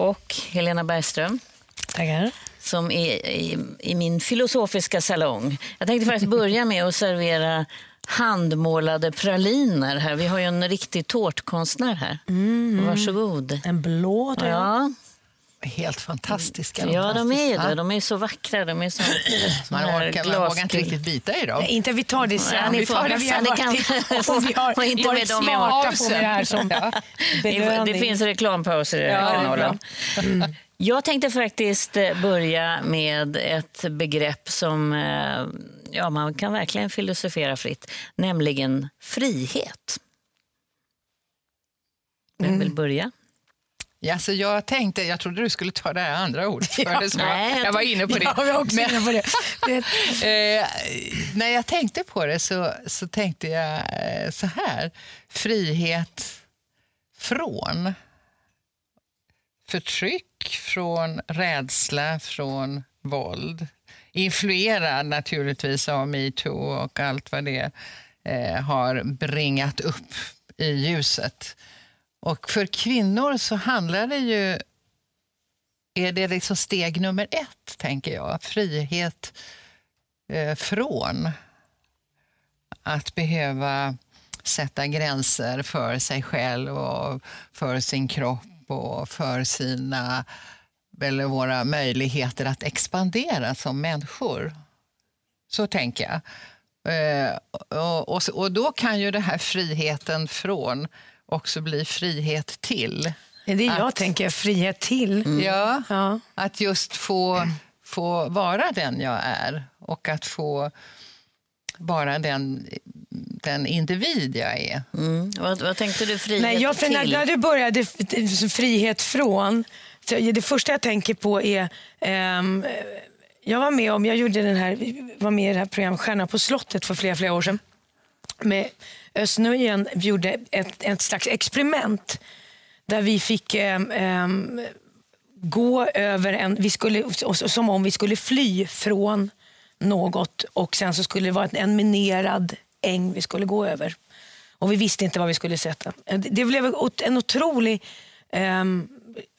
Och Helena Bergström. Tackar. Som är i, i min filosofiska salong. Jag tänkte faktiskt börja med att servera handmålade praliner här. Vi har ju en riktig tårtkonstnär här. Mm. Varsågod. En blå tror jag. Ja. Helt fantastiska. Ja, de är ju det. De är så vackra. De är så, man, orkar, man vågar inte riktigt bita i dem. Nej, inte vi tar det sen. Ja. Det kan, vi har och inte med dem i här som. Det finns reklampauser i ja, kanalen. Mm. Jag tänkte faktiskt eh, börja med ett begrepp som eh, ja, man kan verkligen filosofera fritt, nämligen frihet. Vem vill börja? Ja, så jag tänkte, jag trodde du skulle ta det här andra ordet för ja, det, nej, jag, var inne på det. Ja, jag också Men, på det. eh, när jag tänkte på det så, så tänkte jag eh, så här, frihet från förtryck, från rädsla, från våld. Influerad naturligtvis av metoo och allt vad det eh, har bringat upp i ljuset. Och för kvinnor så handlar det ju... Är det liksom steg nummer ett, tänker jag. Frihet eh, från att behöva sätta gränser för sig själv och för sin kropp och för sina eller våra möjligheter att expandera som människor. Så tänker jag. Eh, och, och, och, då kan ju den här friheten från också bli frihet till. Det är det jag tänker, frihet till. Mm. Ja, ja, att just få, få vara den jag är och att få vara den, den individ jag är. Mm. Vad, vad, tänkte du frihet Nej, jag, till? När du började frihet från, det första jag tänker på är um, jag var med om, jag gjorde den här, var med i det här programmet Stjärna på slottet för flera, flera år sedan. Med Östnöjen gjorde ett, ett slags experiment där vi fick um, um, gå över en, vi skulle, som om vi skulle fly från något och sen så skulle det vara en minerad äng vi skulle gå över. Och vi visste inte vad vi skulle sätta. Eh, det blev en otrolig um,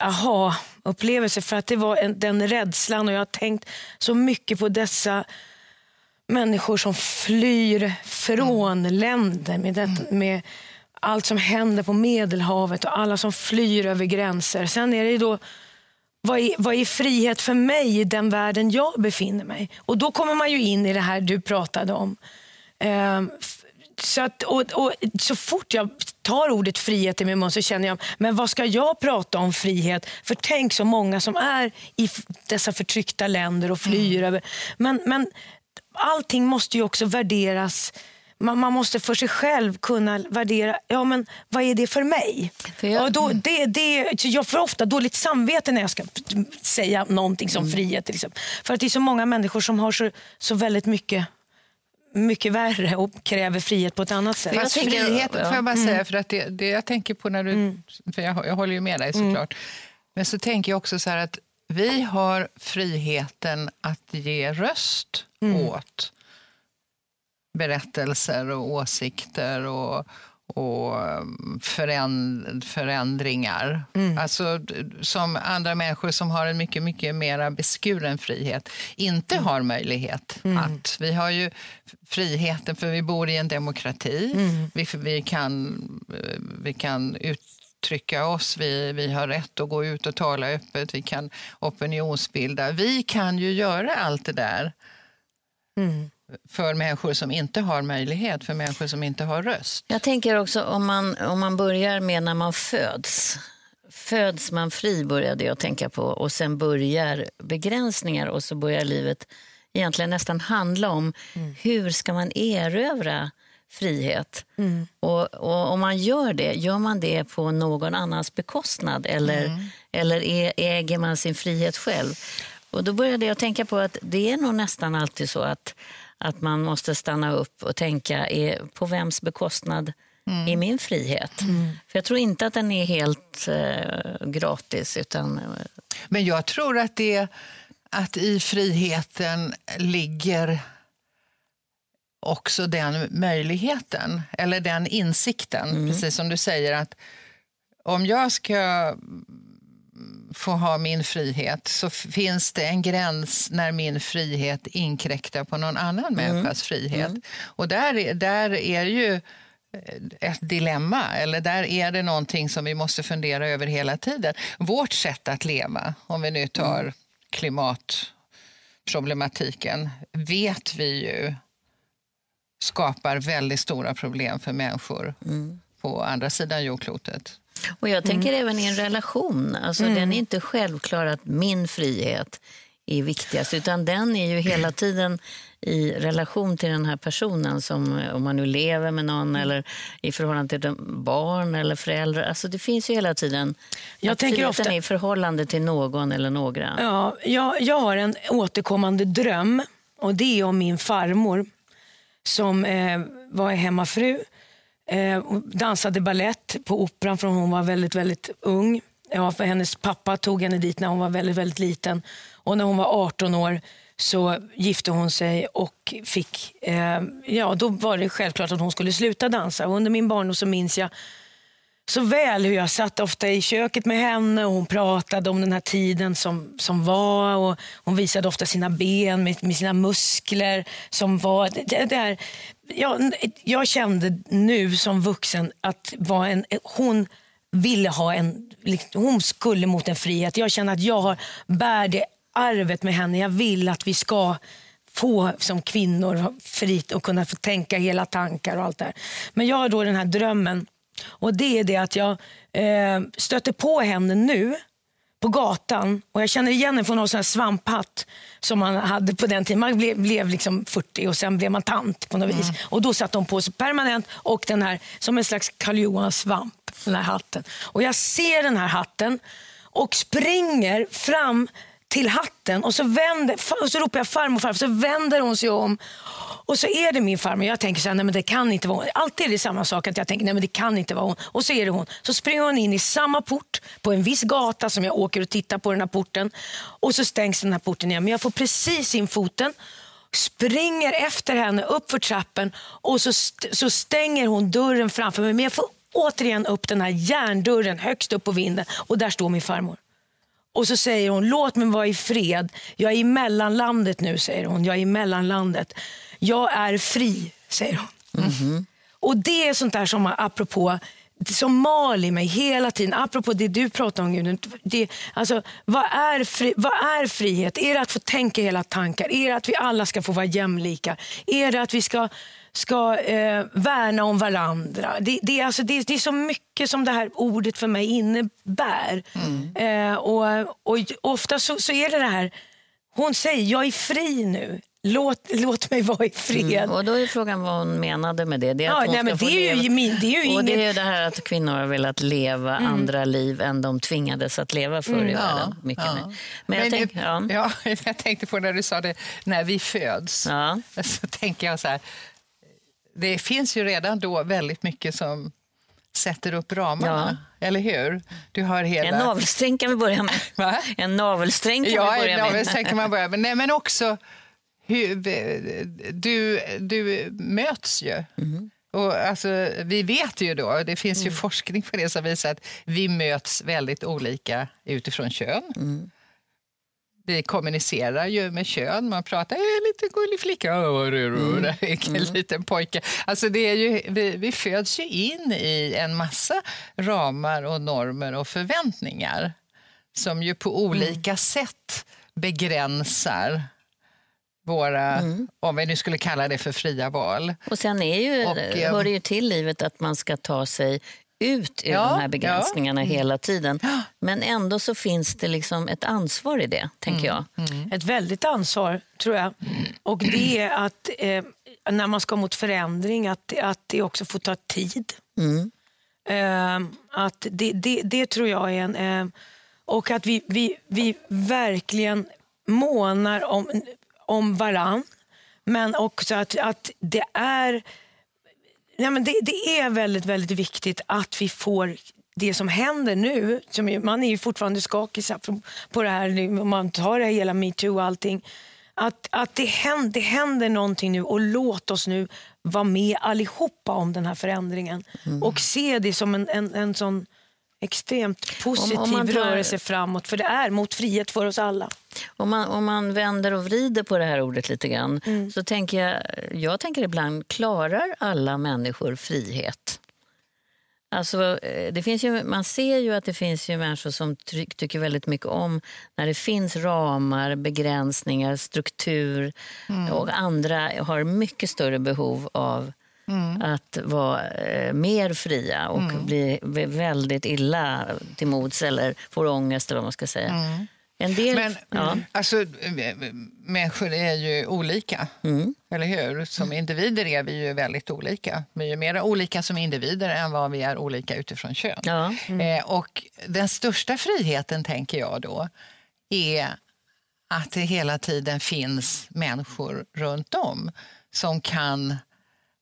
aha-upplevelse för att det var en, den rädslan och jag har tänkt så mycket på dessa människor som flyr från mm. länder med, det, mm. med allt som händer på Medelhavet och alla som flyr över gränser. Sen är det då vad är, vad är frihet för mig i den världen jag befinner mig? Och då kommer man ju in i det här du pratade om. Um, så, att, och, och, så fort jag tar ordet frihet i min mun så känner jag, men vad ska jag prata om frihet? För tänk så många som är i dessa förtryckta länder och flyr mm. över. Men, men allting måste ju också värderas man, man, måste för sig själv kunna värdera, ja men vad är det för mig? För jag, och då, det, det, jag får ofta dåligt samvete när jag ska säga någonting som mm. frihet. Till exempel. För att det är så många människor som har så, så väldigt mycket mycket värre och kräver frihet på ett annat sätt. Fast frihet, får jag bara säga, mm. för att det, det jag tänker på när du, mm. för jag, jag håller ju med dig mm. såklart, men så tänker jag också så här att vi har friheten att ge röst mm. åt berättelser och åsikter och, och um, föränd, förändringar. Mm. Alltså, som andra människor som har en mycket, mycket mer beskuren frihet inte mm. har möjlighet mm. att. Vi har ju friheten för vi bor i en demokrati. Mm. Vi, vi, kan, eh, vi kan ut uttrycka oss, vi, vi har rätt att gå ut och tala öppet, vi kan opinionsbilda. Vi kan ju göra allt det där mm. för människor som inte har möjlighet, för människor som inte har röst. Jag tänker också om man, om man börjar med när man föds. Föds man fri började jag tänka på och sen börjar begränsningar och så börjar livet egentligen nästan handla om mm. hur ska man erövra frihet. Mm. Och, och, om man gör det, gör man det på någon annans bekostnad eller, mm. eller äger man sin frihet själv? Och då började jag tänka på att det är nog nästan alltid så att, att man måste stanna upp och tänka är, på vems bekostnad mm. är min frihet? Mm. För jag tror inte att den är helt eh, gratis. Utan, eh, Men jag tror att, det, att i friheten ligger också den möjligheten, eller den insikten. Mm. Precis som du säger att om jag ska få ha min frihet så finns det en gräns när min frihet inkräktar på någon annan mm. människas frihet. Mm. Och där, där är ju eh, ett dilemma, eller där är det någonting som vi måste fundera över hela tiden. Vårt sätt att leva, om vi nu tar mm. klimatproblematiken, vet vi ju skapar väldigt stora problem för människor mm. På andra sidan jordklotet. Och jag tänker mm. även i en relation. Alltså, mm. Den är inte självklar att min frihet är viktigast, utan den är ju hela tiden i relation till den här personen, som om man nu lever med någon eller i förhållande till barn eller föräldrar. Alltså det finns ju hela tiden jag att tänker ofta... är i förhållande till någon eller några. Ja, jag, jag har en återkommande dröm och det är om min farmor som eh, var hemmafru. Eh, dansade ballett på Operan från hon var väldigt, väldigt ung. Ja, för hennes pappa tog henne dit när hon var väldigt, väldigt liten. Och när hon var 18 år så gifte hon sig och fick, eh, ja då var det självklart att hon skulle sluta dansa. Och under min barndom så minns jag så väl hur jag satt ofta i köket med henne och hon pratade om den här tiden som, som var. Och hon visade ofta sina ben med, med sina muskler. som var det, det här, jag, jag kände nu som vuxen att var en, eh, hon ville ha en, liksom, hon skulle mot en frihet. Jag känner att jag har, bär det arvet med henne. Jag vill att vi ska få som kvinnor fritt och kunna få tänka hela tankar och allt det här. Men jag har då den här drömmen och det är det att jag eh, stöter på henne nu på gatan och jag känner igen henne från någon sån här svamphatt som man hade på den tiden. Man blev, blev liksom 40 och sen blev man tant på något mm. vis. Och då satte hon på sig permanent och den här som en slags Karl Johan svamp, den här hatten. Och jag ser den här hatten och springer fram till hatten och så, vänder, och så ropar jag farmor, farmor, så vänder hon sig om och så är det min farmor. Jag tänker så här, nej men det kan inte vara hon. Alltid är det samma sak, att jag tänker nej men det kan inte vara hon. Och så är det hon. Så springer hon in i samma port på en viss gata som jag åker och tittar på den här porten. Och så stängs den här porten igen. Men jag får precis in foten springer efter henne upp för trappen och så, st så stänger hon dörren framför mig. Men jag får återigen upp den här järndörren högst upp på vinden och där står min farmor. Och så säger hon, låt mig vara i fred. Jag är i mellanlandet nu, säger hon. Jag är i mellanlandet. Jag är fri, säger hon. Mm -hmm. Och det är sånt där som, apropå som mal i mig hela tiden. Apropå det du pratar om Gudrun. Det, alltså, vad, är fri, vad är frihet? Är det att få tänka hela tankar? Är det att vi alla ska få vara jämlika? Är det att vi ska, ska eh, värna om varandra? Det, det, alltså, det, det, är så mycket som det här ordet för mig innebär. Mm. Eh, och, och ofta så, så är det det här, hon säger jag är fri nu. Låt, låt mig vara i fred. Mm, och då är frågan vad hon menade med det. Det är, ja, nej, men det är ju, min, det är ju och inget... det är det här att kvinnor har velat leva mm. andra liv än de tvingades att leva förr i mm, världen. Mycket ja. Men, men jag, tänk, ja. ja. jag tänkte på när du sa det, när vi föds. Så tänker jag så här, det finns ju redan då väldigt mycket som sätter upp ramarna. Ja. Eller hur? Du har hela... En navelsträng kan vi börja med. Va? En navelsträng kan ja, vi börja en navelsträng kan man börja med. Nej, men också hur, du, du möts ju. Mm. Och alltså, vi vet ju då, det finns ju mm. forskning på det som visar att vi möts väldigt olika utifrån kön. Mm. Vi kommunicerar ju med kön, man pratar en liten gullig flicka, mm. en mm. liten pojke. Alltså det är ju, vi, vi föds ju in i en massa ramar och normer och förväntningar som ju på olika mm. sätt begränsar våra, mm. om vi nu skulle kalla det för fria val. Och sen är ju, och, eh, hör det ju till livet att man ska ta sig ut ur ja, de här begränsningarna ja. Mm. hela tiden. Men ändå så finns det liksom ett ansvar i det, tänker mm. jag. Mm. Ett väldigt ansvar, tror jag. Och det är att eh, när man ska mot förändring, att, att det också får ta tid. Mm. Eh, att det, det, det tror jag är en... Eh, och att vi, vi, vi verkligen månar om, om varann. Men också att, att det är... Ja, men det, det är väldigt, väldigt viktigt att vi får det som händer nu, som man är ju fortfarande skakig på det här, om man tar det hela metoo och allting. Att, att det, händer, det händer någonting nu och låt oss nu vara med allihopa om den här förändringen. Mm. Och se det som en, en, en sån extremt positiv om, om tar... rörelse framåt, för det är mot frihet för oss alla. Om man, om man vänder och vrider på det här ordet lite grann, mm. så tänker jag, jag tänker ibland, klarar alla människor frihet? Alltså, eh, det finns ju, man ser ju att det finns ju människor som tycker väldigt mycket om när det finns ramar, begränsningar, struktur mm. och andra har mycket större behov av mm. att vara eh, mer fria och mm. bli väldigt illa till mods eller får ångest eller vad man ska säga. Mm. En del, Men ja. alltså, människor är ju olika, mm. eller hur? Som individer är vi ju väldigt olika. Vi är ju mer olika som individer än vad vi är olika utifrån kön. Ja. Mm. Eh, och den största friheten, tänker jag då, är att det hela tiden finns människor runt om som kan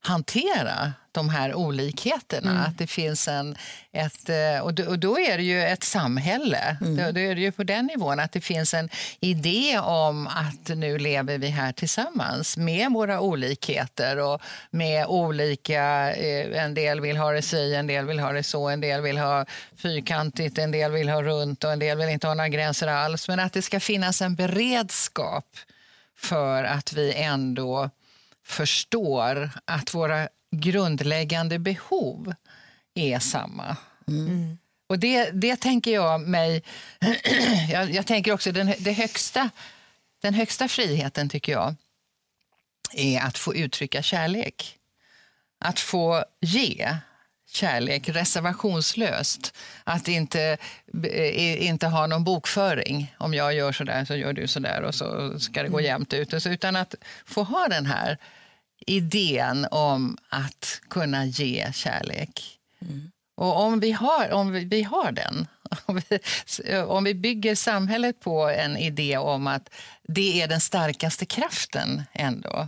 hantera de här olikheterna. Mm. Att det finns en, ett, eh, och, då, och då är det ju ett samhälle. Mm. Då, då, är det ju på den nivån att det finns en idé om att nu lever vi här tillsammans med våra olikheter och med olika... Eh, en del vill ha det si, en del vill ha det så, en del vill ha fyrkantigt, en del vill ha runt och en del vill inte ha några gränser alls. Men att det ska finnas en beredskap för att vi ändå förstår att våra grundläggande behov är samma. Mm. Och det, det tänker jag mig... jag, jag, tänker också den, det högsta, den högsta friheten, tycker jag, är att få uttrycka kärlek. Att få ge kärlek reservationslöst. Att inte, eh, inte ha någon bokföring. Om jag gör så där så gör du så där och så ska det gå mm. jämnt ut. Utan att få ha den här idén om att kunna ge kärlek. Mm. Och om vi har, om vi, vi har den, om vi, om vi bygger samhället på en idé om att det är den starkaste kraften ändå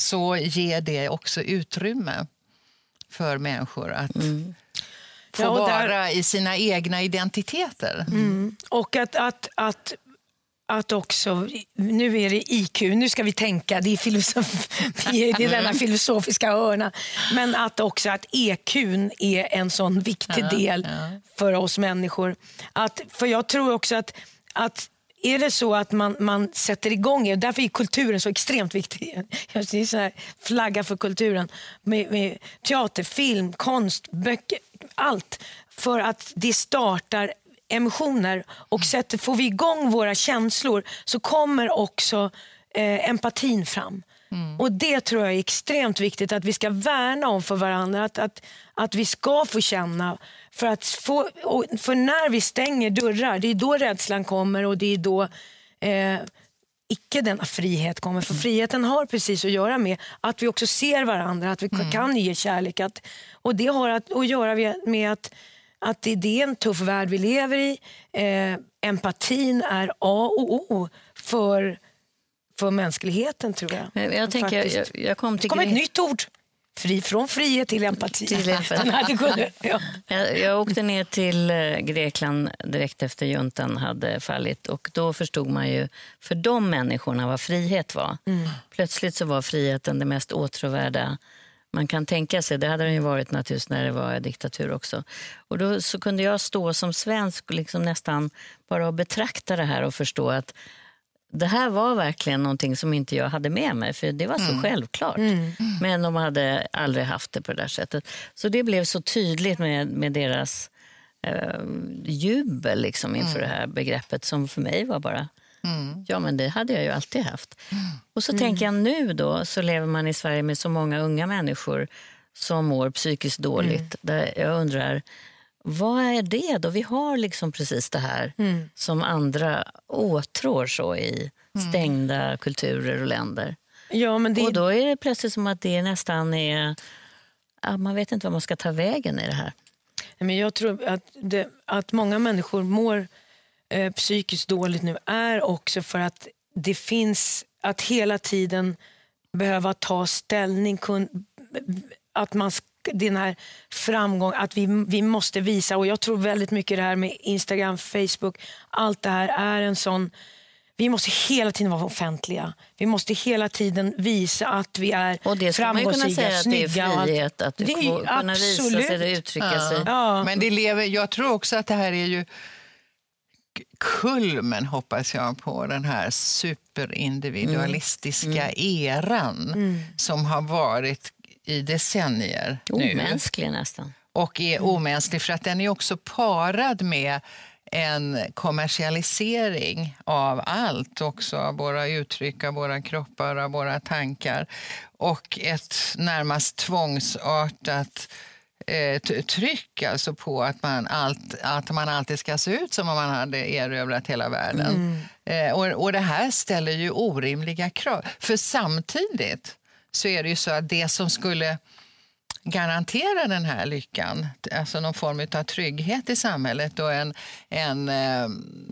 så ger det också utrymme för människor att mm. få ja, vara där... i sina egna identiteter. Mm. Och att, att, att att också, nu är det IQ, nu ska vi tänka, det är, filosofi, det är denna filosofiska hörna. Men att också att EQ är en sån viktig del för oss människor. Att, för jag tror också att, att är det så att man, man sätter igång, därför är kulturen så extremt viktig. Det är så här, flagga för kulturen. Med, med teater, film, konst, böcker, allt. För att det startar emotioner och sätter, får vi igång våra känslor så kommer också eh, empatin fram. Mm. Och Det tror jag är extremt viktigt att vi ska värna om för varandra. Att, att, att vi ska få känna. För, att få, för när vi stänger dörrar, det är då rädslan kommer och det är då eh, icke denna frihet kommer. För mm. friheten har precis att göra med att vi också ser varandra, att vi mm. kan ge kärlek. Att, och Det har att, att göra med att att det, det är en tuff värld vi lever i. Eh, empatin är A och O för, för mänskligheten, tror jag. jag, tänker, jag, jag kom till det kom ett nytt ord. Fri, från frihet till empati. Till empati. ja. jag, jag åkte ner till eh, Grekland direkt efter juntan hade fallit. Och Då förstod man ju för de människorna vad frihet var. Mm. Plötsligt så var friheten det mest åtråvärda man kan tänka sig. Det hade den ju varit naturligtvis när det var diktatur också. Och då så kunde jag stå som svensk och liksom nästan bara betrakta det här och förstå att det här var verkligen någonting som inte jag hade med mig, för det var så mm. självklart. Mm. Men de hade aldrig haft det på det där sättet. Så det blev så tydligt med, med deras eh, jubel liksom inför mm. det här begreppet som för mig var bara Mm. Ja, men det hade jag ju alltid haft. Mm. Och så mm. tänker jag nu då, så lever man i Sverige med så många unga människor som mår psykiskt dåligt. Mm. Där jag undrar, vad är det då? Vi har liksom precis det här mm. som andra åtrår så i mm. stängda kulturer och länder. Ja, men det... Och då är det plötsligt som att det nästan är... Man vet inte vad man ska ta vägen i det här. Men jag tror att, det, att många människor mår eh, psykiskt dåligt nu är också för att det finns att hela tiden behöva ta ställning. Kun, att man den här framgång, att vi, vi måste visa. Och Jag tror väldigt mycket det här med Instagram, Facebook, allt det här är en sån vi måste hela tiden vara offentliga. Vi måste hela tiden visa att vi är och det framgångsrika, snygga. Och det är frihet, att, att det, kunna absolut. visa sig och uttrycka ja. sig. Ja. Men det lever, jag tror också att det här är ju kulmen, hoppas jag, på den här superindividualistiska mm. eran mm. som har varit i decennier nu. Omänsklig nästan. Och är omänsklig för att den är också parad med en kommersialisering av allt, också av våra uttryck, av våra kroppar, av våra tankar och ett närmast tvångsartat eh, tryck alltså på att man, allt, att man alltid ska se ut som om man hade erövrat hela världen. Mm. Eh, och, och det här ställer ju orimliga krav. För samtidigt så är det ju så att det som skulle garantera den här lyckan, alltså någon form av trygghet i samhället och en, en eh,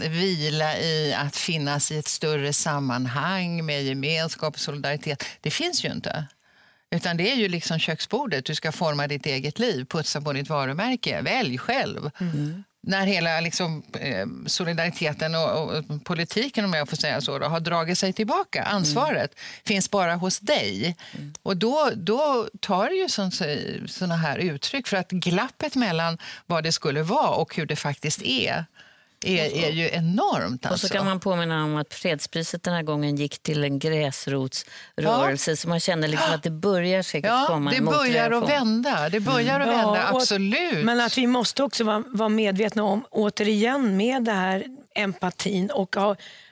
vila i att finnas i ett större sammanhang med gemenskap och solidaritet, det finns ju inte. Utan det är ju liksom köksbordet, du ska forma ditt eget liv, putsa på ditt varumärke, välj själv. Mm när hela liksom, eh, solidariteten och, och, politiken om jag får säga så, då, har dragit sig tillbaka. Ansvaret mm. finns bara hos dig. Mm. Och då, då tar det ju sådana här uttryck för att glappet mellan vad det skulle vara och hur det faktiskt är är, är ju enormt. Alltså. Och så alltså. kan man påminna om att fredspriset den här gången gick till en gräsrotsrörelse. Ja. Så man känner liksom att det börjar säkert ja, komma Det börjar att vända, det börjar mm. att vända, ja, absolut. Men att vi måste också vara, vara medvetna om, återigen med det här empatin och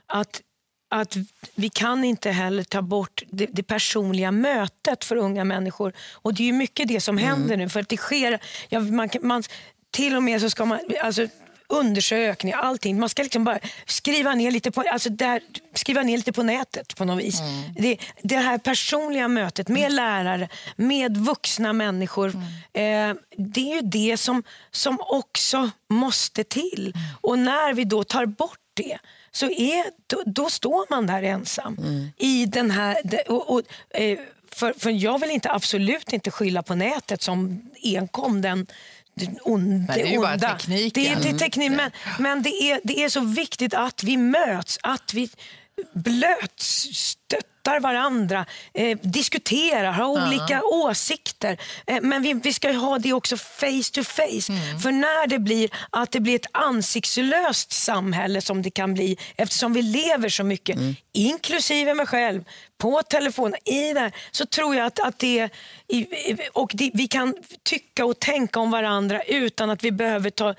att att vi kan inte heller ta bort det, det, personliga mötet för unga människor. Och Det är mycket det som händer mm. nu. För att det sker, ja, man, man, till och med så ska man... Alltså, undersökningar, allting. Man ska liksom bara skriva ner lite på, alltså där, skriva ner lite på nätet på något vis. Mm. Det, det här personliga mötet med mm. lärare, med vuxna människor. Mm. Eh, det är ju det som, som också måste till. Mm. Och när vi då tar bort det så är, då, då står man där ensam. Mm. I den här... Och, och, eh, för, för jag vill inte, absolut inte skylla på nätet som enkom den det, on, det, är ju bara tekniken. Det, det är teknik, men, men det, är, det är så viktigt att vi möts, att vi blötstöttar varandra, eh, diskuterar, har olika uh -huh. åsikter. Eh, men vi, vi ska ha det också face to face. Mm. För när det blir att det blir ett ansiktslöst samhälle som det kan bli eftersom vi lever så mycket, mm. inklusive mig själv, på telefonen, i det så tror jag att, att det, och det, vi kan tycka och tänka om varandra utan att vi behöver ta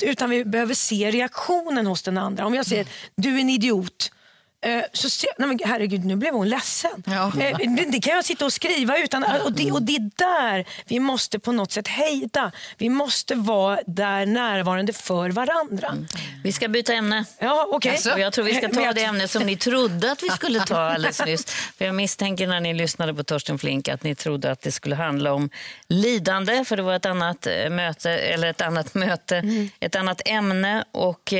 utan vi behöver se reaktionen hos den andra. Om jag säger du är en idiot så se, nej men herregud, nu blev hon ledsen. Ja. Eh, det, det, kan jag sitta och skriva utan, och det, och det är där vi måste på något sätt hejda. Vi måste vara där närvarande för varandra. Mm. Vi ska byta ämne. Ja, okay. Alltså, jag tror vi ska ta det ämne som ni trodde att vi skulle ta alldeles nyss. För jag misstänker när ni lyssnade på Torsten Flink att ni trodde att det skulle handla om lidande, för det var ett annat eh, möte, eller ett annat möte, mm. ett annat ämne. Och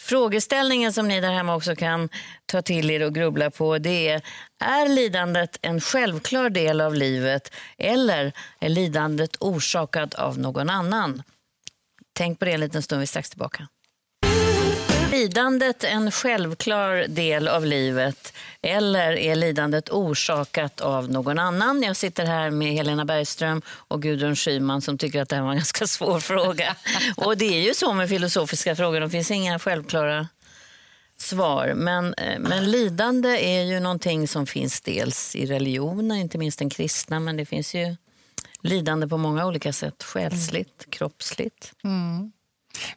Frågeställningen som ni där hemma också kan ta till er och grubbla på det är, är lidandet en självklar del av livet eller är lidandet orsakat av någon annan? Tänk på det en liten stund, vi är strax tillbaka lidandet en självklar del av livet eller är lidandet orsakat av någon annan? Jag sitter här med Helena Bergström och Gudrun Schyman som tycker att det här var en ganska svår fråga. Och det är ju så med filosofiska frågor, det finns inga självklara svar. Men, eh, men lidande är ju någonting som finns dels i religionen, inte minst den kristna, men det finns ju lidande på många olika sätt. Själsligt, mm. kroppsligt. Mm.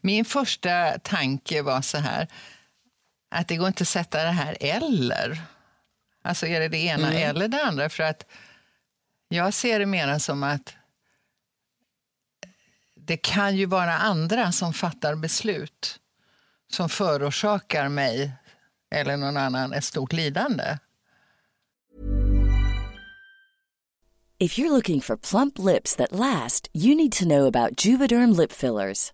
Min första tanke var så här, att det går inte att sätta det här eller. Alltså är det det ena mm. eller det andra? För att jag ser det mer som att det kan ju vara andra som fattar beslut som förorsakar mig eller någon annan ett stort lidande. If you're looking for plump lips that last, you need to know about Juvederm lip fillers.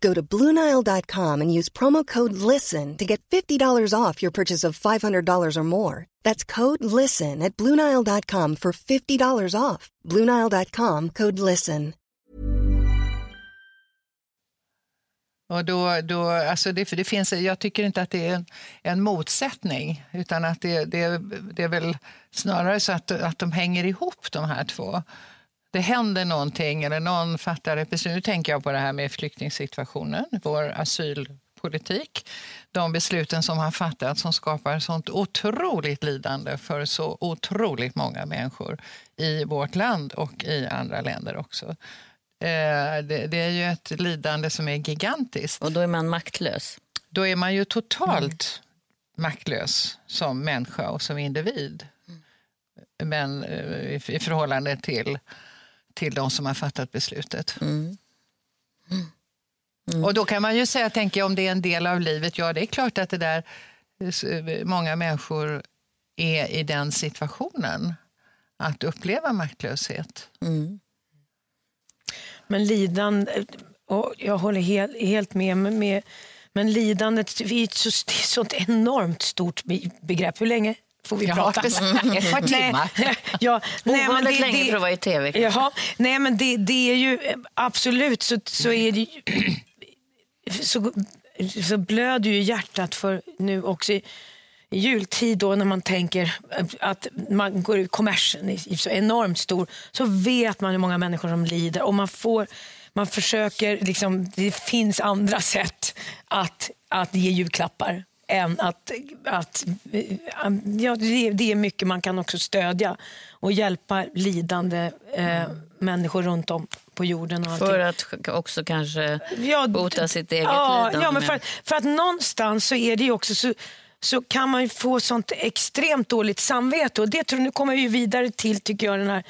Go to Bluenile.com and use promo code LISTEN to get $50 off your purchase of $500 or more. That's code LISTEN at Bluenile.com for $50 off. Bluenile.com code LISTEN. Och då, då, alltså det, för det finns, jag tycker inte att det är en, en motsättning, utan att det, det, det är väl snarare så att, att de hänger ihop, de här två det händer någonting eller någon fattar ett beslut. Nu tänker jag på det här med flyktingsituationen, vår asylpolitik. De besluten som har fattats som skapar sånt otroligt lidande för så otroligt många människor i vårt land och i andra länder också. Eh, det, är ju ett lidande som är gigantiskt. Och då är man maktlös? Då är man ju totalt mm. maktlös som människa och som individ. Mm. Men eh, i förhållande till till de som har fattat beslutet. Mm. Mm. Och då kan man ju säga, tänker jag, om det är en del av livet, ja det är klart att det där, många människor är i den situationen, att uppleva maktlöshet. Mm. Men lidande, och jag håller helt, helt med, med, men lidandet är ett så, sånt enormt stort begrepp. Hur länge får vi prata. Ett par timmar. ja, nej, men det, länge det, för att vara i tv. Jaha, nej, men det, det är ju absolut så, så är det ju, så, så blöder ju hjärtat för nu också i jultid då när man tänker att man går ut kommersen är så enormt stor så vet man hur många människor som lider och man får man försöker, liksom, det finns andra sätt att, att ge julklappar än att, att ja, det är mycket man kan också stödja och hjälpa lidande eh, människor runt om på jorden. Och för att också kanske ja, bota sitt eget ja, lidande? Ja, men för, för, att någonstans så är det också så, så kan man få sånt extremt dåligt samvete. Och det tror nu kommer vi vidare till, tycker jag, den här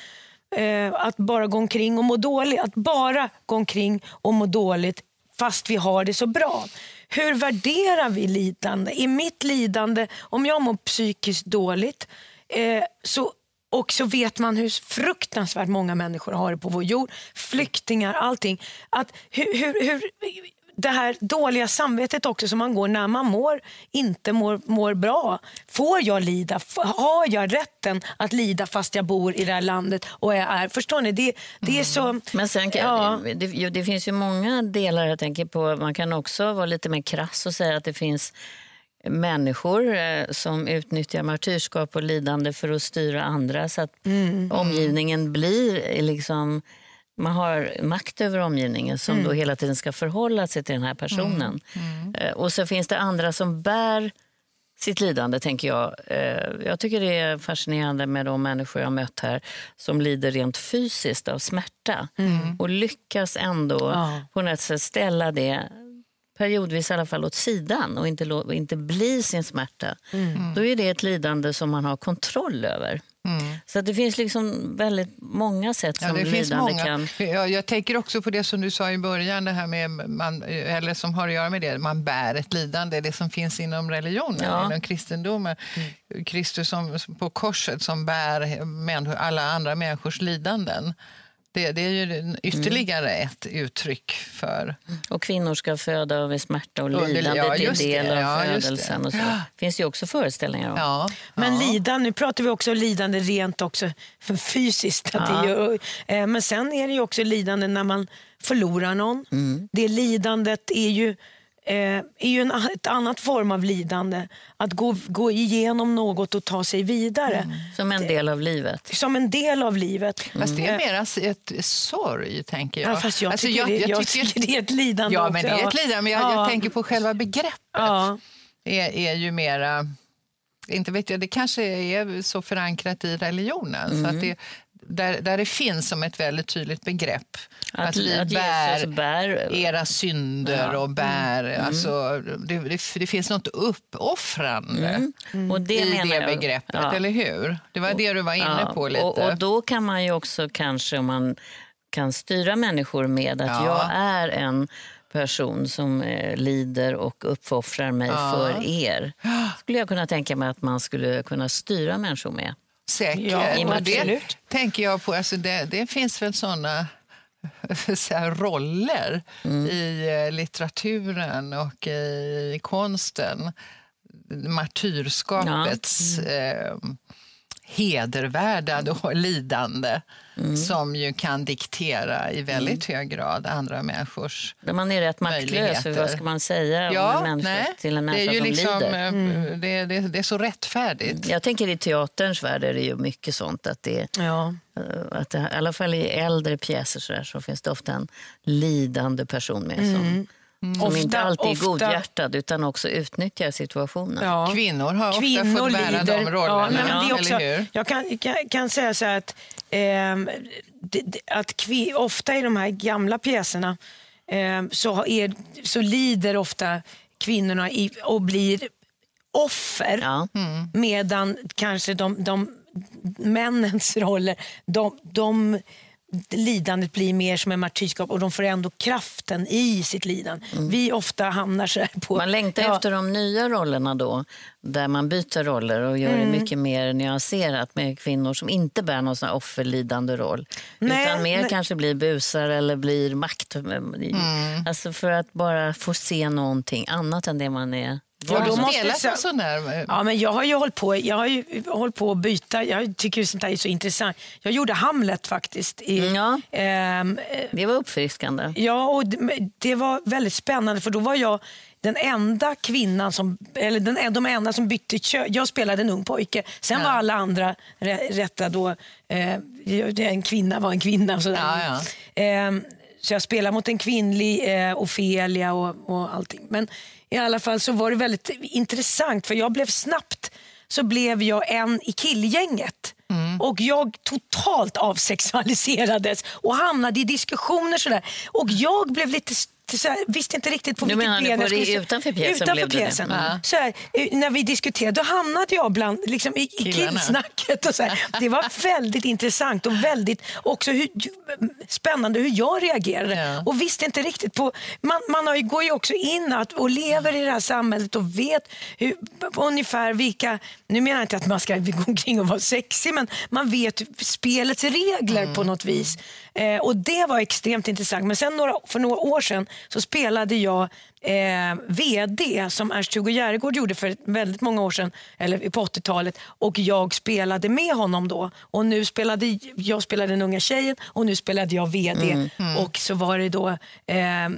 eh, att bara gå omkring och må dåligt. Att bara gå omkring och må dåligt fast vi har det så bra. Hur värderar vi lidande? I mitt lidande, om jag mår psykiskt dåligt, eh, så och så vet man hur fruktansvärt många människor har det på vår jord. Flyktingar, allting. Att hur, hur, hur det här dåliga samvetet också som man går när man mår, inte mår, mår bra. Får jag lida? Har jag rätten att lida fast jag bor i det här landet och jag är... Förstår ni? Det, det är så... Mm. Men sen, ja. det, det, finns ju många delar jag tänker på. Man kan också vara lite mer krass och säga att det finns människor eh, som utnyttjar martyrskap och lidande för att styra andra så att mm. omgivningen blir liksom man har makt över omgivningen som mm. då hela tiden ska förhålla sig till den här personen. Mm. Mm. Eh, och så finns det andra som bär sitt lidande, tänker jag. Eh, jag tycker det är fascinerande med de människor jag mött här som lider rent fysiskt av smärta mm. och lyckas ändå ja. på något sätt ställa det periodvis i alla fall åt sidan och inte, inte bli sin smärta. Mm. Då är det ett lidande som man har kontroll över. Mm. Så det finns liksom väldigt många sätt som ja, det finns lidande många. kan... Ja, jag tänker också på det som du sa i början, det här med man, eller som har att göra med det, man bär ett lidande, det som finns inom religionen, Ja. inom kristendomen. Kristus som, på korset som bär alla andra människors lidanden. Det, det är ju ytterligare ett uttryck för... Och kvinnor ska föda över smärta och lidande. ja, det är del av Ja, just det. födelsen. Och så. finns det ju också föreställningar om. Ja, Men ja. lidande, nu pratar vi också lidande rent också för fysiskt. Att det är ju, eh, men sen är det ju också lidande när man förlorar någon. Mm. Det lidandet är ju, eh, är ju en, ett annat form av lidande. Att gå, gå igenom något och ta sig vidare. Mm. Som en del av livet. Som en del av livet. Fast det är mer ett sorg, tänker jag. Ja, fast jag, Alltså, tycker, det, jag tycker det är ett lidande Ja, också. men det är ett lidande. Men jag, Ja. jag tänker på själva begreppet. Ja. är, är ju mera... Inte vet jag, det kanske är så förankrat i religionen. Så Mm. att det, där, där det finns som ett väldigt tydligt begrepp. Att, Att- vi att bär, bär- era synder och bär... Mm. Alltså, det, det, det finns något uppoffrande Och det i det begreppet, ja. eller hur? Det var det du var inne Ja, på lite. Och, och då kan man ju också kanske, om man kan styra människor med att Ja. jag är en person som eh, lider och uppoffrar mig för er. Skulle jag kunna tänka mig att man skulle kunna styra människor med. Säkert. Ja, och det tänker jag på. Alltså det, det finns väl såna så roller Mm. i eh, litteraturen och i konsten. Martyrskapets eh, hedervärda då, lidande Mm. som ju kan diktera i väldigt hög grad andra människors man är rätt maktlös, för vad ska man säga om en människa, nej, till en det människa är ju som liksom, lider? eh, det, det, det är så rättfärdigt. Jag tänker i teaterns värld är det ju mycket sånt. Att det, Ja. eh, att det, I alla fall i äldre pjäser så, där, så finns det ofta en lidande person med som, som Ofta- inte alltid är godhjärtad utan också utnyttjar situationen. Ja. Kvinnor har ofta Kvinnor fått bära lider. de rollerna, Ja, nej, men det är också, eller hur? Jag kan, kan, kan säga så här att, det, det, att kvi, ofta i de här gamla pjäserna ehm, så, har- är, så lider ofta kvinnorna i, och blir offer. Ja. Medan kanske de, de männens roller, de, de lidandet blir mer som en martyrskap och de får ändå kraften i sitt lidande. Vi ofta hamnar så på... Man längtar Ja. efter de nya rollerna då, där man byter roller och gör Mm. det mycket mer nyanserat med kvinnor som inte bär någon sån här offerlidande roll. Nej, utan mer nej. kanske blir busar eller blir makt. Alltså för att bara få se någonting annat än det man är. Ja, då måste spelat så- sån där? Ja, men jag har ju hållit på, jag har ju hållit på att byta. Jag tycker sånt där är så intressant. Jag gjorde Hamlet faktiskt. I, Ja. ehm, eh, Det var uppfriskande. ja, och det, det var väldigt spännande för då var jag den enda kvinnan som, eller den, de enda som bytte kön. Jag spelade en ung pojke. Sen var alla andra rä- rätta då. Eh, en kvinna var en kvinna. Och sådär. Ja, Ehm, så jag spelade mot en kvinnlig eh, Ofelia och, och allting. Men i alla fall så var det väldigt intressant för jag blev snabbt så blev jag en i killgänget. Och jag totalt avsexualiserades och hamnade i diskussioner sådär. Och jag blev lite så här, visste inte riktigt på Du vilket menar ben jag skulle- utanför pjäsen Utanför blev du det? pjäsen. Så här, eh, när vi diskuterade, då hamnade jag bland, liksom, i, killsnacket. Och så här. Det var väldigt intressant och väldigt också hur, spännande hur jag reagerade. Ja. Och visste inte riktigt på... Man, man har ju, går ju också in att, och lever i det här samhället och vet hur, ungefär vilka... Nu menar jag inte att man ska gå omkring och vara sexig, men man vet spelets regler på något vis. Eh, och Det var extremt intressant. Men sen några, för några år sedan så spelade jag eh, VD som Ernst-Hugo Järegård gjorde för väldigt många år sedan, eller på 80-talet. Och jag spelade med honom då. Och nu spelade jag spelade den unga tjejen och nu spelade jag VD. Och så var det då, eh,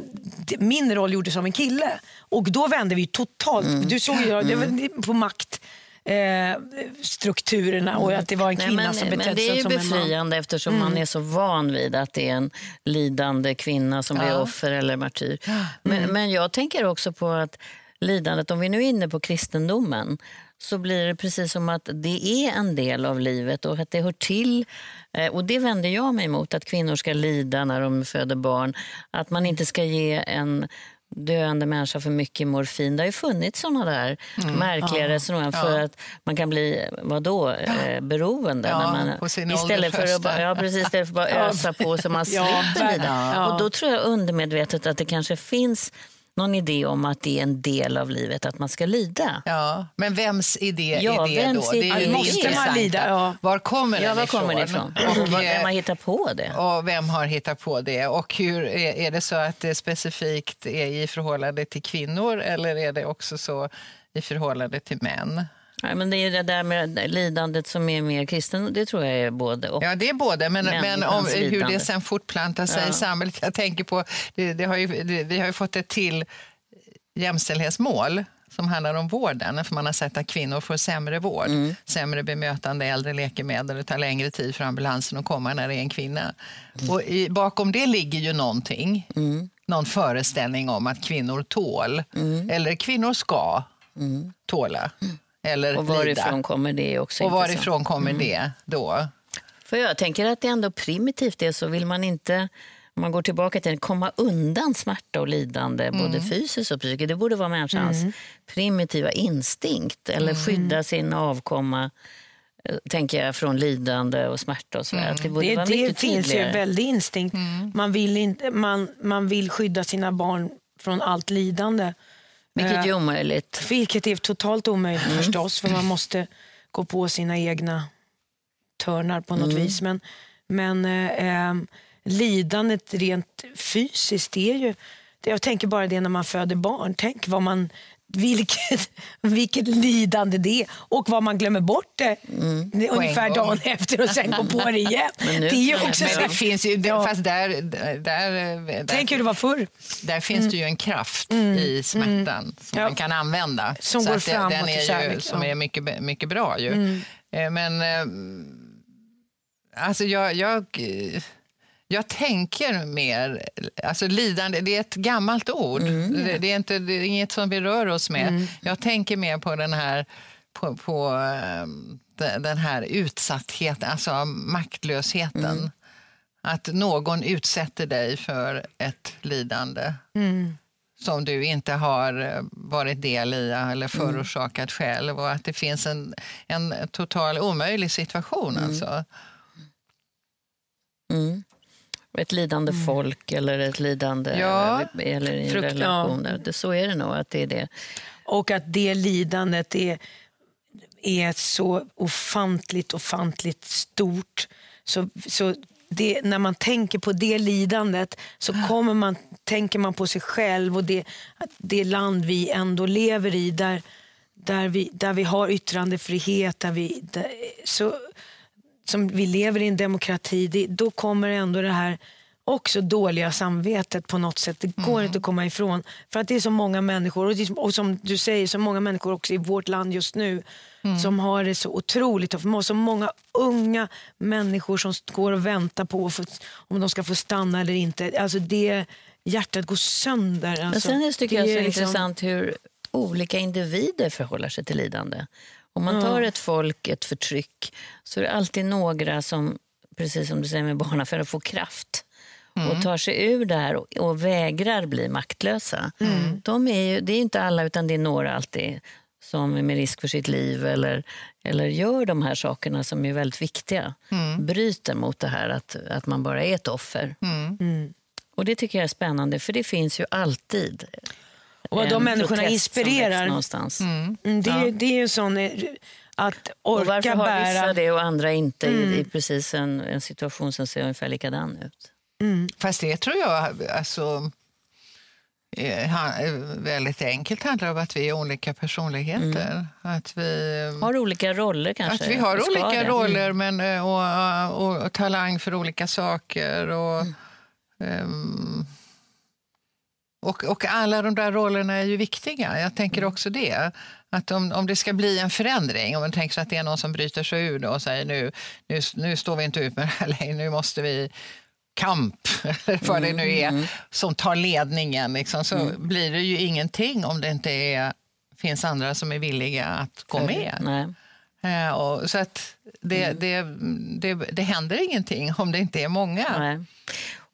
min roll gjordes av en kille. Och då vände vi totalt, du såg ju det var på makt eh, strukturerna och att det var en Nej, kvinna men, som betedde det är sig ju som en man. Mm. befriande eftersom man är så van vid att det är en lidande kvinna som blir offer eller martyr. Men, Mm. men jag tänker också på att lidandet, om vi nu är inne på kristendomen, så blir det precis som att det är en del av livet och att det hör till. Eh, Och det vänder jag mig emot, att kvinnor ska lida när de föder barn. Att man inte ska ge en döende människa för mycket morfin. Det har ju funnits sådana där Mm. märkliga resonemang för att man kan bli vadå, eh, beroende. Ja, när man, istället, för att, bara- ja, precis, istället för att bara ösa på så man Ja, slipper lida. ja. Och då tror jag undermedvetet att det kanske finns någon idé om att det är en del av livet att man ska lida. Ja, men vems idé Ja, är det vems då? Det idé ju är det det? Måste man intressanta. lida? Ja. Var kommer Ja, den var ifrån? kommer det ifrån? Och, vem eh, har hittat på det? och vem har hittat på det? Och hur, är, är det så att det specifikt är i förhållande till kvinnor eller är det också så i förhållande till män? Nej, men det är det där med lidandet som är mer kristen, det tror jag är både och. Ja, det är både, men, men om, hur lidande. det sen fortplantar sig i samhället. Jag tänker på, det, det har ju, det, vi har ju fått ett till jämställdhetsmål som handlar om vården. För man har sett att kvinnor får sämre vård, Mm. sämre bemötande, äldre läkemedel. Det tar längre tid för ambulansen att komma när det är en kvinna. Mm. Och i, bakom det ligger ju någonting. Någon föreställning om att kvinnor tål, Mm. eller kvinnor ska tåla. Eller Och varifrån lida. kommer det också Och varifrån kommer det då? För jag tänker att det är ändå primitivt det så vill man inte om man går tillbaka till det, komma undan smärta och lidande, både fysiskt och psykiskt. Det borde vara människans primitiva instinkt. Eller skydda sin avkomma, eh, tänker jag, från lidande och smärta och sådär. Att Det, borde Det, vara det finns ju en väldig instinkt. Man, vill inte, man, man vill skydda sina barn från allt lidande. Vilket Eh, är omöjligt. Vilket är totalt omöjligt Mm. förstås, för man måste gå på sina egna törnar på något Mm. vis. Men, men eh, eh, lidandet rent fysiskt, är ju... Jag tänker bara det när man föder barn. Tänk vad man, vilket, vilket lidande det är och vad man glömmer bort det är ungefär dagen efter och sen går på det igen. Mm. Men nu det är ju också men det finns ju, Ja. fast där, där, där, Tänk hur det var förr. där finns det ju en kraft i smärtan som Ja. man kan använda. Som Så går framåt den är ju, kärlek, Som ja. är mycket, mycket bra ju. Eh, Men eh, alltså jag, jag, jag tänker mer, alltså lidande, det är ett gammalt ord. Det, det, är inte, det är inget som vi rör oss med. Jag tänker mer på den här på, på eh, de- den här utsattheten, alltså maktlösheten. Att någon utsätter dig för ett lidande som du inte har eh, varit del i eller förorsakat själv och att det finns en, en total omöjlig situation. Alltså. Mm. Ett lidande folk eller ett lidande Ja. eller i Frukt- relation. Det, så är det nog. att det är det. Och att det lidandet är, är så ofantligt, ofantligt stort. Så, så det, när man tänker på det lidandet så kommer man, tänker man på sig själv och det, det land vi ändå lever i där, där, vi, där vi har yttrandefrihet, där vi, där, så, som vi lever i en demokrati, det, då kommer ändå det här också dåliga samvetet på något sätt. Det går inte att komma ifrån. För att det är så många människor, och, det är- och som du säger, så många människor också i vårt land just nu som har det så otroligt tufft. Så många unga människor som går och väntar på få, om de ska få stanna eller inte. Alltså det, hjärtat går sönder. Alltså, Men sen är det, tycker jag det så är liksom- intressant hur olika individer förhåller sig till lidande. Om man tar ett folk, ett förtryck, så är det alltid några som, precis som du säger med barnafödare, får kraft och tar sig ur det här och, och vägrar bli maktlösa. De är ju, det är inte alla, utan det är några alltid som är med risk för sitt liv eller, eller gör de här sakerna som är väldigt viktiga. Bryter mot det här att, att man bara är ett offer. Och Det tycker jag är spännande, för det finns ju alltid Och vad de människorna inspirerar. någonstans. Mm, det, är, det är ju sån eh, att Och varför orka har bära... vissa det och andra inte i, i precis en, en situation som ser ungefär likadan ut? Fast det tror jag alltså, eh, eh, väldigt enkelt handlar om att vi är olika personligheter. Att vi... Har olika roller kanske? Att vi har olika det. roller men, eh, och, och, och talang för olika saker. Och, ehm, och, och alla de där rollerna är ju viktiga. Jag tänker också det. Att om, om det ska bli en förändring, om man tänker sig att det är någon som bryter sig ur och säger nu, nu, nu står vi inte ut med det här längre, nu måste vi kamp, vad det nu är, som tar ledningen. Liksom, så blir det ju ingenting om det inte är, finns andra som är villiga att gå med. Nej. Eh, och, så att det, det, det, det händer ingenting om det inte är många. Nej.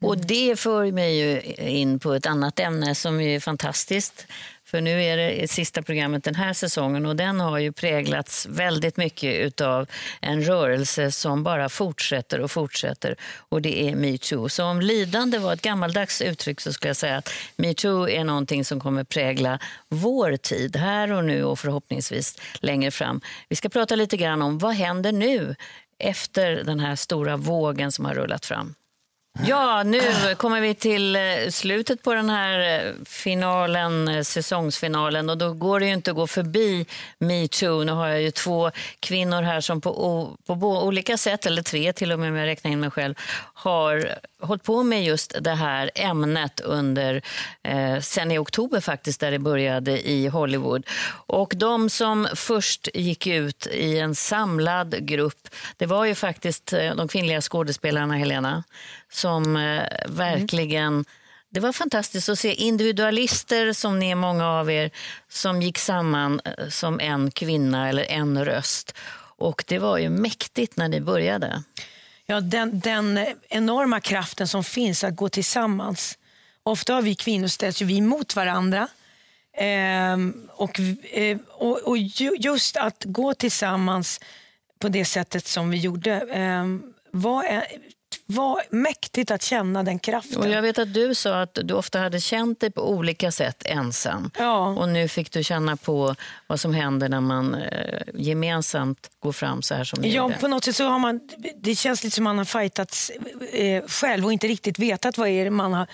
Och det för mig ju in på ett annat ämne som är fantastiskt. För nu är det sista programmet den här säsongen och den har ju präglats väldigt mycket av en rörelse som bara fortsätter och fortsätter och det är metoo. Så om lidande var ett gammaldags uttryck så skulle jag säga att metoo är någonting som kommer prägla vår tid här och nu och förhoppningsvis längre fram. Vi ska prata lite grann om vad händer nu efter den här stora vågen som har rullat fram. Ja, nu kommer vi till eh, slutet på den här eh, finalen, eh, säsongsfinalen och då går det ju inte att gå förbi metoo. Nu har jag ju två kvinnor här som på, på olika sätt, eller tre till och med om jag räknar in mig själv, har hållit på med just det här ämnet under, eh, sen i oktober faktiskt, där det började i Hollywood. Och de som först gick ut i en samlad grupp, det var ju faktiskt eh, de kvinnliga skådespelarna, Helena, som eh, verkligen mm. Det var fantastiskt att se individualister som ni är många av er som gick samman eh, som en kvinna eller en röst. Och det var ju mäktigt när ni började. Ja, den, den enorma kraften som finns att gå tillsammans. Ofta har vi kvinnor ställs vi mot varandra. Ehm, och, eh, och, och, just att gå tillsammans på det sättet som vi gjorde eh, var var mäktigt att känna den kraften. Och jag vet att du sa att du ofta hade känt dig på olika sätt ensam. Ja. Och nu fick du känna på vad som händer när man eh, gemensamt går fram så här som ni Ja, gjorde. på något sätt så har man, det känns lite som man har fightats eh, själv och inte riktigt vetat vad är man har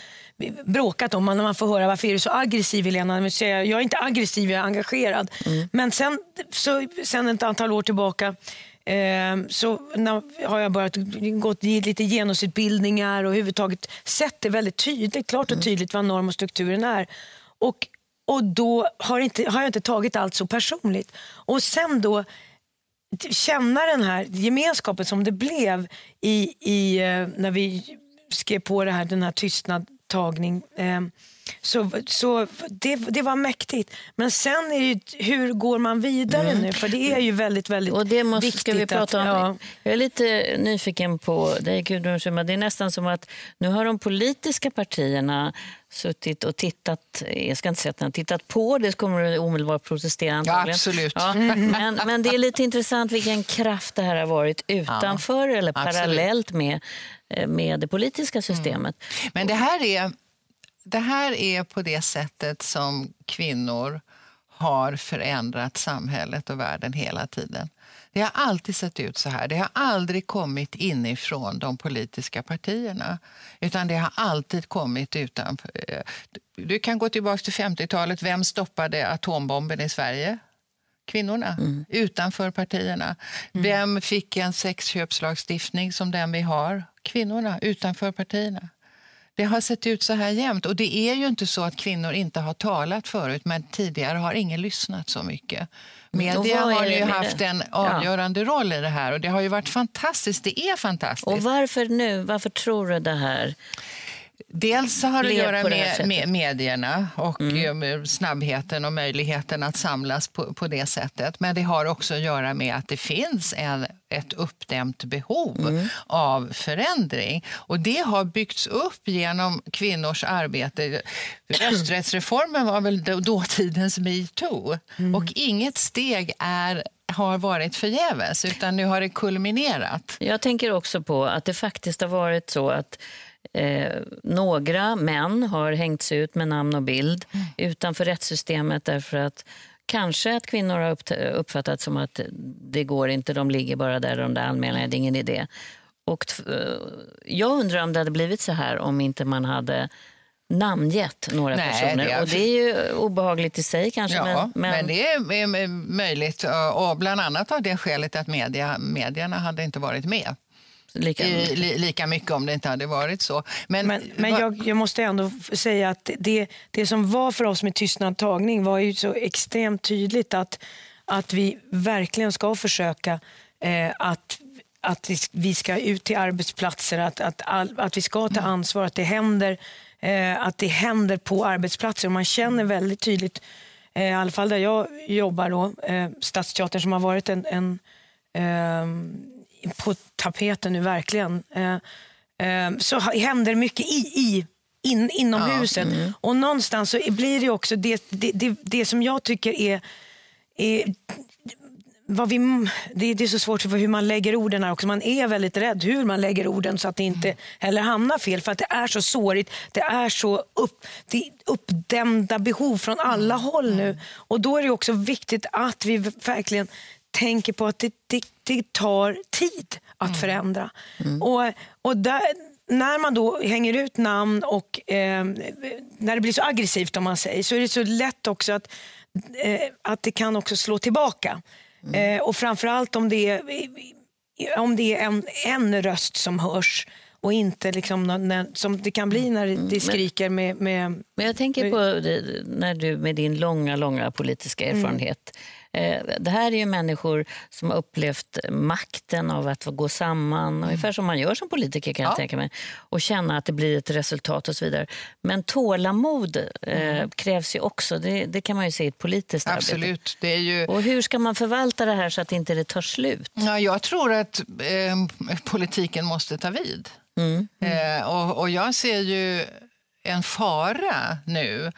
bråkat om. När man får höra varför är du så aggressiv Helena? Jag är inte aggressiv, jag är engagerad. Mm. Men sen, så, sen ett antal år tillbaka så har jag börjat gått lite genusutbildningar och överhuvudtaget sett det väldigt tydligt, klart och mm. tydligt vad norm och strukturen är. Och, och då har, inte, har jag inte tagit allt så personligt. Och sen då känna den här gemenskapen som det blev i, i, eh, när vi skrev på det här, den här tystnadtagning. Så, så det, det var mäktigt. Men sen är det hur går man vidare mm. nu? För det är ju väldigt, väldigt och det måste, viktigt. Ska vi prata att, om. Ja. Jag är lite nyfiken på dig Gudrun Schyman. Det är nästan som att nu har de politiska partierna suttit och tittat, jag ska inte säga att den tittat på, det kommer du omedelbart protestera antagligen. Ja, absolut. Ja, men, men det är lite intressant vilken kraft det här har varit utanför ja, eller parallellt med, eh, med det politiska systemet. Mm. Men det här är det här är på det sättet som kvinnor har förändrat samhället och världen hela tiden. Det har alltid sett ut så här. Det har aldrig kommit inifrån de politiska partierna. Utan det har alltid kommit utanför. Du kan gå tillbaka till 50-talet. Vem stoppade atombomben i Sverige? Kvinnorna, mm. utanför partierna. Mm. Vem fick en sexköpslagstiftning som den vi har? Kvinnorna, utanför partierna. Det har sett ut så här jämt. Och det är ju inte så att kvinnor inte har talat förut, men tidigare har ingen lyssnat så mycket. Media har ju haft en avgörande ja. roll i det här och det har ju varit fantastiskt. Det är fantastiskt. Och varför nu? Varför tror du det här? Dels har det att göra med, med medierna och mm. Eh, snabbheten och möjligheten att samlas på, på det sättet. Men det har också att göra med att det finns en, ett uppdämt behov mm. av förändring. Och det har byggts upp genom kvinnors arbete. Rösträttsreformen var väl dåtidens metoo. Mm. Och inget steg är har varit förgäves, utan nu har det kulminerat. Jag tänker också på att det faktiskt har varit så att Eh, några män har hängts ut med namn och bild mm. utanför rättssystemet därför att kanske att kvinnor har uppfattat som att det går inte, de ligger bara där, de där anmälningarna, det är ingen idé. Och eh, jag undrar om det hade blivit så här om inte man hade namngett några Nej, personer. Det är... Och det är ju obehagligt i sig kanske. Ja, men, men... men det är möjligt. Och bland annat av det skälet att media, medierna hade inte varit med lika, li, lika mycket om det inte hade varit så. Men, men, men jag, jag, måste ändå säga att det, det som var för oss med tystnadtagning var ju så extremt tydligt att, att vi verkligen ska försöka eh, att att vi ska ut till arbetsplatser, att, att, all, att vi ska ta mm. ansvar, att det händer, eh, att det händer på arbetsplatser. Och man känner väldigt tydligt, eh, i alla fall där jag jobbar, då, eh, Stadsteatern som har varit en, en eh, på tapeten nu verkligen. Eh, eh, så händer mycket i, i in, inom ja, huset. Mm. Och någonstans så blir det också det, det, det, det som jag tycker är, är vad vi, det, det är så svårt för hur man lägger orden här också. Man är väldigt rädd hur man lägger orden så att det inte heller hamnar fel. För att det är så sårigt. Det är så upp, det uppdämda behov från alla håll nu. Och då är det också viktigt att vi verkligen tänker på att det, det, det tar tid att mm. förändra. Mm. Och, och där, när man då hänger ut namn och eh, när det blir så aggressivt om man säger så är det så lätt också att, eh, att det kan också slå tillbaka. Mm. Eh, och framförallt om det är, om det är en, en röst som hörs och inte liksom när, som det kan bli när det mm. skriker med, med... Men jag tänker på när du med din långa, långa politiska mm. erfarenhet mm det här är ju människor som har upplevt makten av att gå samman, mm. ungefär som man gör som politiker kan jag tänka mig, och känna att det blir ett resultat och så vidare. Men tålamod eh, mm. krävs ju också, det, det, kan man ju se i ett politiskt Absolut. arbete. Det är ju... Och hur ska man förvalta det här så att inte det tar slut? Ja, jag tror att eh, politiken måste ta vid. Mm. Eh, och, och jag ser ju en fara nu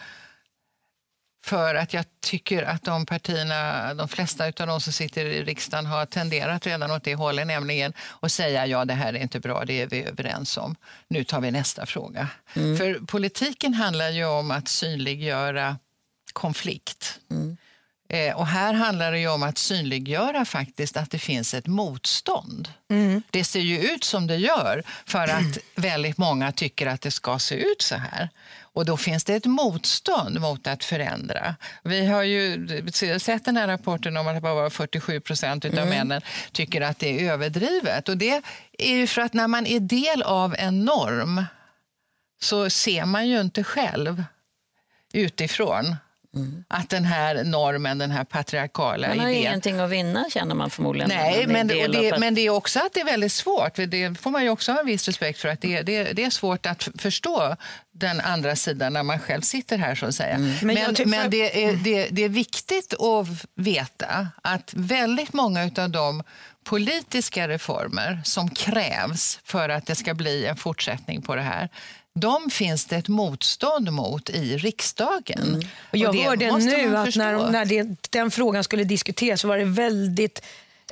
för att jag tycker att de partierna, de flesta av de som sitter i riksdagen har tenderat redan åt det hållet, nämligen att säga ja det här är inte bra, det är vi överens om. Nu tar vi nästa fråga. Mm. För politiken handlar ju om att synliggöra konflikt. Mm. Eh, och här handlar det om att synliggöra faktiskt att det finns ett motstånd. Mm. Det ser ju ut som det gör för att väldigt många tycker att det ska se ut så här. Och då finns det ett motstånd mot att förändra. Vi har ju sett den här rapporten om att bara 47 procent av mm. männen tycker att det är överdrivet. Och det är ju för att när man är del av en norm så ser man ju inte själv utifrån Mm. Att den här normen, den här patriarkala idén... Man har idén... ingenting att vinna känner man förmodligen. Nej, men det, det, men det är också att det är väldigt svårt. Det får man ju också ha en viss respekt för. att det, det, det är svårt att förstå den andra sidan när man själv sitter här så att säga. Mm. Men, men, men det, är, det, det är viktigt att veta att väldigt många av de politiska reformer som krävs för att det ska bli en fortsättning på det här de finns det ett motstånd mot i riksdagen. Mm. Och jag och hörde nu att när, när det, den frågan skulle diskuteras så var det väldigt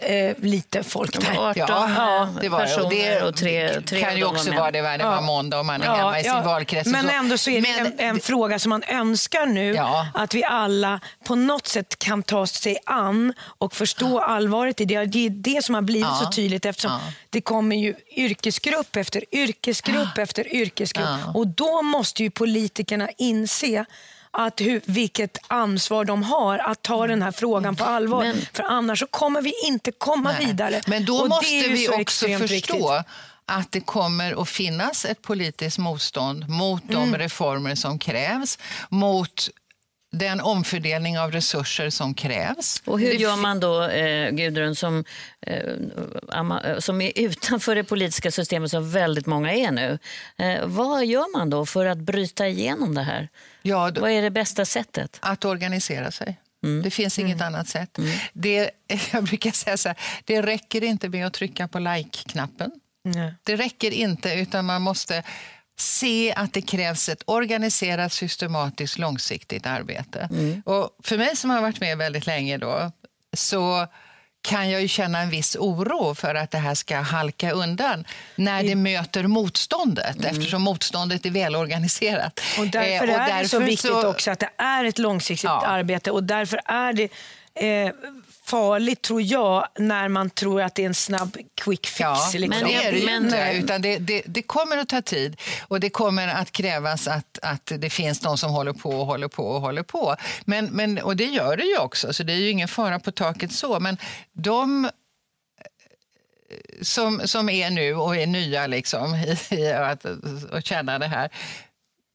eh, lite folk där. 18 ja, det var personer och, det, och tre, tre kan ju också vara det var det var måndag och man är ja, hemma i sin ja. valkrets. Men ändå så är det en, en fråga som man önskar nu att vi alla på något sätt kan ta sig an och förstå allvaret i det. Det är det som har blivit så tydligt eftersom det kommer ju yrkesgrupp efter yrkesgrupp efter yrkesgrupp. Och då måste ju politikerna inse att hur, vilket ansvar de har att ta den här frågan på allvar. Men, För annars så kommer vi inte komma nej. vidare. Men då och måste vi också förstå viktigt att det kommer att finnas ett politiskt motstånd mot de mm. reformer som krävs, mot den omfördelning av resurser som krävs. Och hur gör man då, eh, Gudrun, som, eh, som är utanför det politiska systemet som väldigt många är nu? Eh, vad gör man då för att bryta igenom det här? Ja, då, vad är det bästa sättet? Att organisera sig. Mm. Det finns inget mm. annat sätt. Mm. Det, jag brukar säga så här, det räcker inte med att trycka på like-knappen. Det räcker inte, utan man måste se att det krävs ett organiserat, systematiskt, långsiktigt arbete. Mm. Och för mig som har varit med väldigt länge då, så kan jag ju känna en viss oro för att det här ska halka undan när det möter motståndet mm. eftersom motståndet är välorganiserat. Och därför, eh, och därför är det så viktigt så... också att det är ett långsiktigt ja. arbete och därför är det eh, farligt tror jag när man tror att det är en snabb quick fix. Ja, liksom. Men det är det ju inte. Utan det, det, det, kommer att ta tid och det kommer att krävas att, att det finns de som håller på och håller på och håller på. Men, men, och det gör det ju också, så det är ju ingen fara på taket så. Men de som, som är nu och är nya liksom, i, i att, att känna det här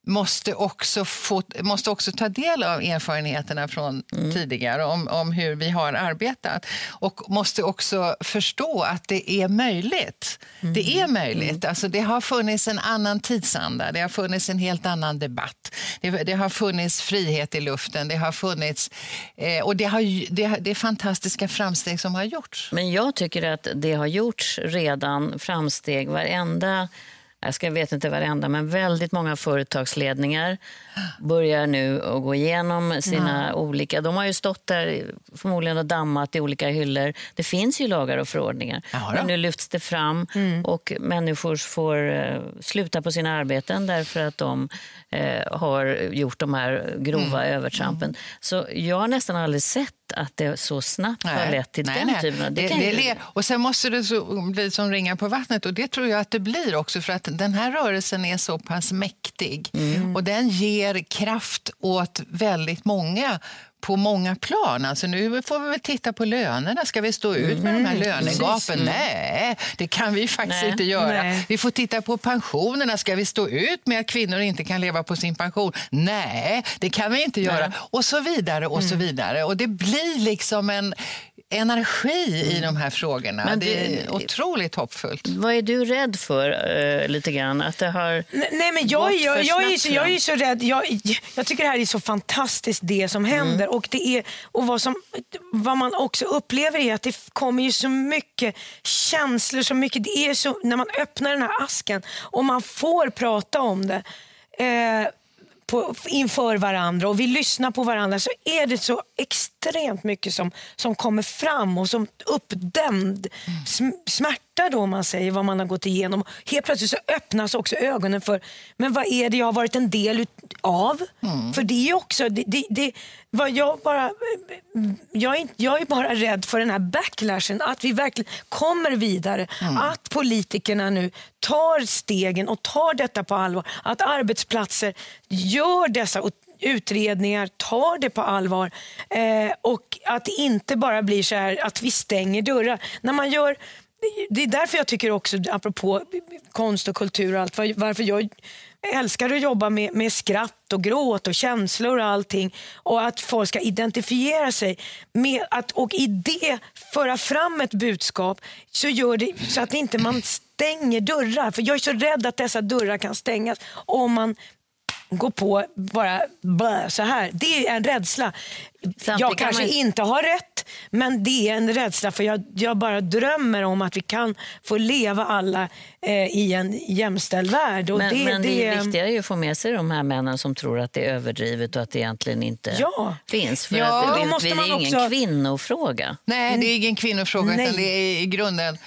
måste också, få, måste också ta del av erfarenheterna från mm. tidigare om, om hur vi har arbetat och måste också förstå att det är möjligt. Mm. Det är möjligt. Mm. Alltså, det har funnits en annan tidsanda, det har funnits en helt annan debatt. Det, det har funnits frihet i luften, det har funnits... Eh, och det, har, det, det är fantastiska framsteg som har gjorts. Men jag tycker att det har gjorts redan framsteg. Varenda jag ska vet inte varenda, men väldigt många företagsledningar börjar nu att gå igenom sina mm. olika... De har ju stått där förmodligen och dammat i olika hyllor. Det finns ju lagar och förordningar. Men nu lyfts det fram mm. och människor får uh, sluta på sina arbeten därför att de uh, har gjort de här grova mm. övertrampen. Så jag har nästan aldrig sett att det så snabbt nej, har lett till nej, den nej. typen av... Det, det, det, och sen måste det så, bli som ringar på vattnet och det tror jag att det blir också för att den här rörelsen är så pass mäktig mm. och den ger kraft åt väldigt många på många plan. Alltså nu får vi väl titta på lönerna. Ska vi stå ut med mm, de här mm, lönegapen? Mm. Nej, det kan vi faktiskt Nej. inte göra. Nej. Vi får titta på pensionerna. Ska vi stå ut med att kvinnor inte kan leva på sin pension? Nej, det kan vi inte göra. Nej. Och så vidare och så mm. vidare. Och det blir liksom en energi mm. i de här frågorna. Men det är otroligt hoppfullt. Vad är du rädd för uh, lite grann? Att det har Nej, men jag, jag, jag, är så, jag är så rädd. Jag, jag tycker det här är så fantastiskt det som mm. händer. Och, det är, och vad, som, vad man också upplever är att det kommer ju så mycket känslor. Så mycket, det är så, när man öppnar den här asken och man får prata om det. Eh, på, inför varandra och vi lyssnar på varandra så är det så extremt mycket som, som kommer fram och som uppdämd mm. smärta då man säger vad man har gått igenom. Helt plötsligt så öppnas också ögonen för men vad är det jag har varit en del av? Mm. För det är också, det, det, det, vad jag, bara, jag, är, jag är bara rädd för den här backlashen, att vi verkligen kommer vidare. Mm. Att politikerna nu tar stegen och tar detta på allvar. Att arbetsplatser gör dessa utredningar, tar det på allvar eh, och att det inte bara blir så här att vi stänger dörrar. När man gör det är därför jag tycker också, apropå konst och kultur och allt, varför jag älskar att jobba med, med skratt och gråt och känslor och allting. Och att folk ska identifiera sig med att, och i det föra fram ett budskap så gör det så att inte man stänger dörrar. För jag är så rädd att dessa dörrar kan stängas om man går på bara blä, så här. Det är en rädsla. Samtidigt jag kanske man... inte har rätt, men det är en rädsla för jag, jag bara drömmer om att vi kan få leva alla eh, i en jämställd värld. Och men det, men det, det är viktigare att få med sig de här männen som tror att det är överdrivet och att det egentligen inte ja. finns. För ja, att det, det, det är ingen också... kvinnofråga. Nej, det är ingen kvinnofråga. Nej. Utan det är i grunden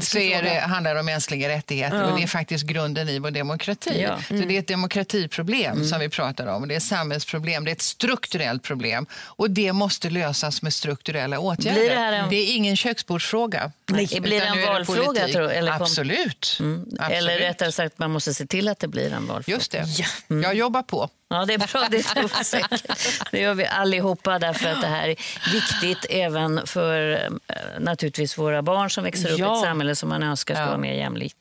så är det, handlar det om mänskliga rättigheter ja. och det är faktiskt grunden i vår demokrati. Ja. Mm. Så det är ett demokratiproblem mm. som vi pratar om. Det är ett samhällsproblem, det är ett strukturellt problem och det måste lösas med strukturella åtgärder. Det, en... det, är ingen köksbordsfråga. Nej. Blir det en valfråga? Tror, eller Absolut. Mm. Absolut. Eller rättare sagt, man måste se till att det blir en valfråga. Just det. Ja. Mm. Jag jobbar på. Ja, det är bra. Det, säkert. det gör vi allihopa därför att det här är viktigt även för eh, naturligtvis våra barn som växer upp ja. i ett samhälle som man önskar ska ja. vara mer jämlikt.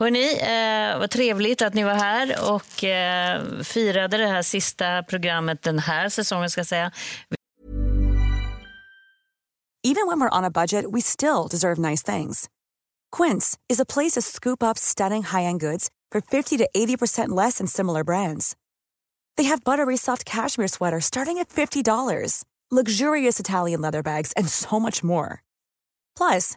Hörni, eh, vad trevligt att ni var här och eh, firade det här sista programmet den här säsongen. ska säga. Even when we're on a budget we still deserve nice things. Quince is a place to scoop up stunning high-end goods for 50 to 80% less than similar brands. They have buttery soft cashmere sweaters starting at $50, luxurious Italian leather bags, and so much more. Plus,